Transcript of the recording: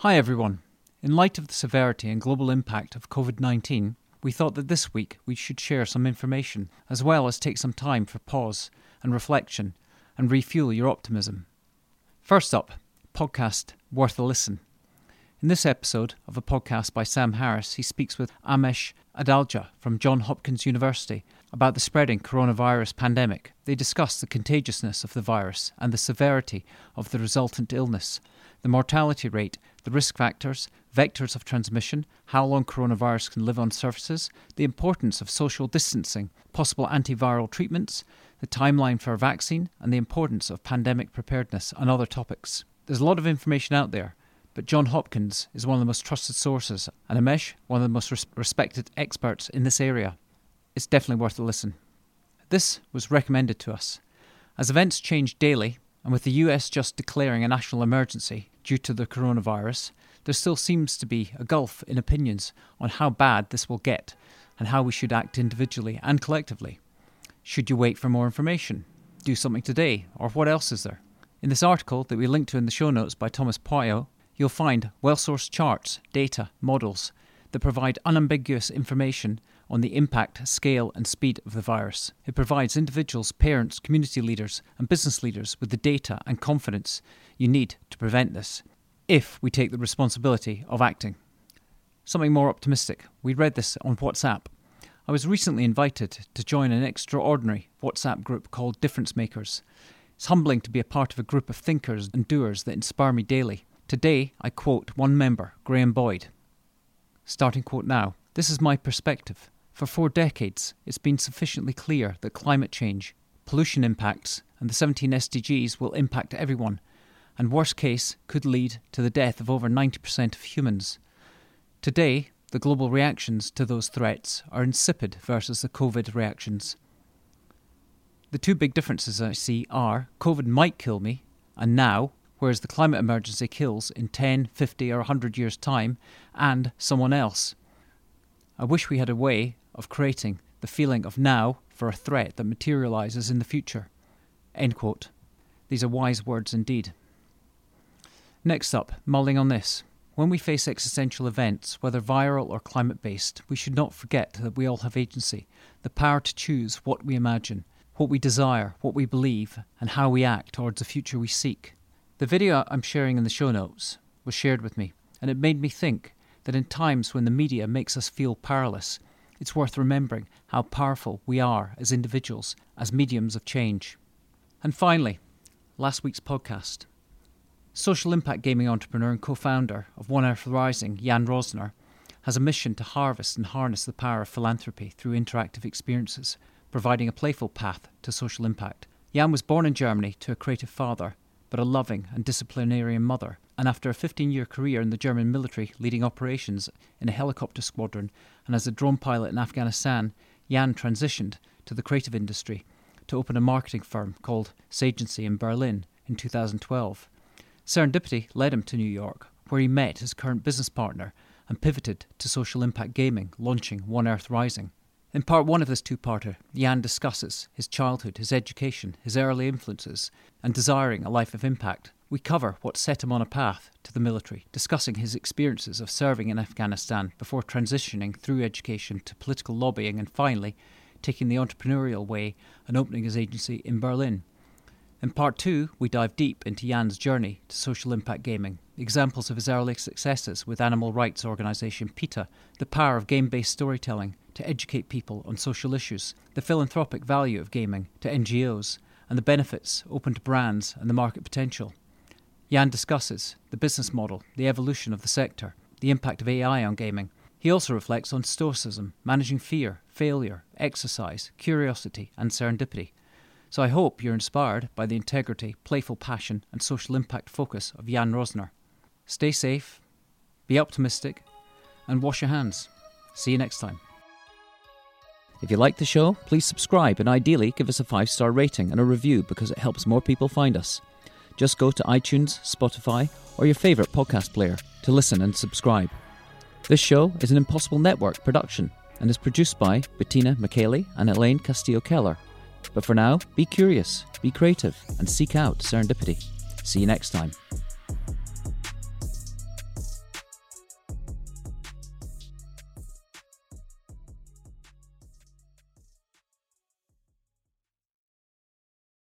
Hi, everyone. In light of the severity and global impact of COVID 19, we thought that this week we should share some information as well as take some time for pause and reflection and refuel your optimism. First up, podcast Worth a Listen. In this episode of a podcast by Sam Harris, he speaks with Amesh Adalja from Johns Hopkins University about the spreading coronavirus pandemic. They discuss the contagiousness of the virus and the severity of the resultant illness, the mortality rate the risk factors, vectors of transmission, how long coronavirus can live on surfaces, the importance of social distancing, possible antiviral treatments, the timeline for a vaccine, and the importance of pandemic preparedness and other topics. There's a lot of information out there, but John Hopkins is one of the most trusted sources, and Amesh, one of the most res- respected experts in this area. It's definitely worth a listen. This was recommended to us. As events change daily, and with the US just declaring a national emergency due to the coronavirus, there still seems to be a gulf in opinions on how bad this will get and how we should act individually and collectively. Should you wait for more information? Do something today? Or what else is there? In this article that we link to in the show notes by Tomas Pueyo, you'll find well sourced charts, data, models that provide unambiguous information on the impact, scale, and speed of the virus. It provides individuals, parents, community leaders, and business leaders with the data and confidence you need to prevent this, if we take the responsibility of acting. Something more optimistic. We read this on WhatsApp. I was recently invited to join an extraordinary WhatsApp group called Difference Makers. It's humbling to be a part of a group of thinkers and doers that inspire me daily. Today, I quote one member, Graham Boyd. Starting quote now. This is my perspective. For four decades, it's been sufficiently clear that climate change, pollution impacts, and the 17 SDGs will impact everyone, and worst case, could lead to the death of over 90% of humans. Today, the global reactions to those threats are insipid versus the COVID reactions. The two big differences I see are COVID might kill me, and now, whereas the climate emergency kills in 10, 50, or 100 years' time, and someone else. I wish we had a way of creating the feeling of now for a threat that materializes in the future. End quote. These are wise words indeed. Next up, mulling on this. When we face existential events, whether viral or climate based, we should not forget that we all have agency, the power to choose what we imagine, what we desire, what we believe, and how we act towards the future we seek. The video I'm sharing in the show notes was shared with me, and it made me think that in times when the media makes us feel powerless, it's worth remembering how powerful we are as individuals, as mediums of change. And finally, last week's podcast. Social impact gaming entrepreneur and co founder of One Earth Rising, Jan Rosner, has a mission to harvest and harness the power of philanthropy through interactive experiences, providing a playful path to social impact. Jan was born in Germany to a creative father, but a loving and disciplinarian mother, and after a 15 year career in the German military leading operations in a helicopter squadron and as a drone pilot in Afghanistan, Jan transitioned to the creative industry to open a marketing firm called Sagency in Berlin in 2012. Serendipity led him to New York, where he met his current business partner and pivoted to social impact gaming, launching One Earth Rising. In part one of this two parter, Jan discusses his childhood, his education, his early influences, and desiring a life of impact. We cover what set him on a path to the military, discussing his experiences of serving in Afghanistan before transitioning through education to political lobbying and finally taking the entrepreneurial way and opening his agency in Berlin. In part two, we dive deep into Jan's journey to social impact gaming, examples of his early successes with animal rights organisation PETA, the power of game based storytelling to educate people on social issues, the philanthropic value of gaming to NGOs, and the benefits open to brands and the market potential. Jan discusses the business model, the evolution of the sector, the impact of AI on gaming. He also reflects on stoicism, managing fear, failure, exercise, curiosity, and serendipity. So I hope you're inspired by the integrity, playful passion, and social impact focus of Jan Rosner. Stay safe, be optimistic, and wash your hands. See you next time. If you like the show, please subscribe and ideally give us a five star rating and a review because it helps more people find us. Just go to iTunes, Spotify, or your favourite podcast player to listen and subscribe. This show is an Impossible Network production and is produced by Bettina McKaylee and Elaine Castillo Keller. But for now, be curious, be creative, and seek out serendipity. See you next time.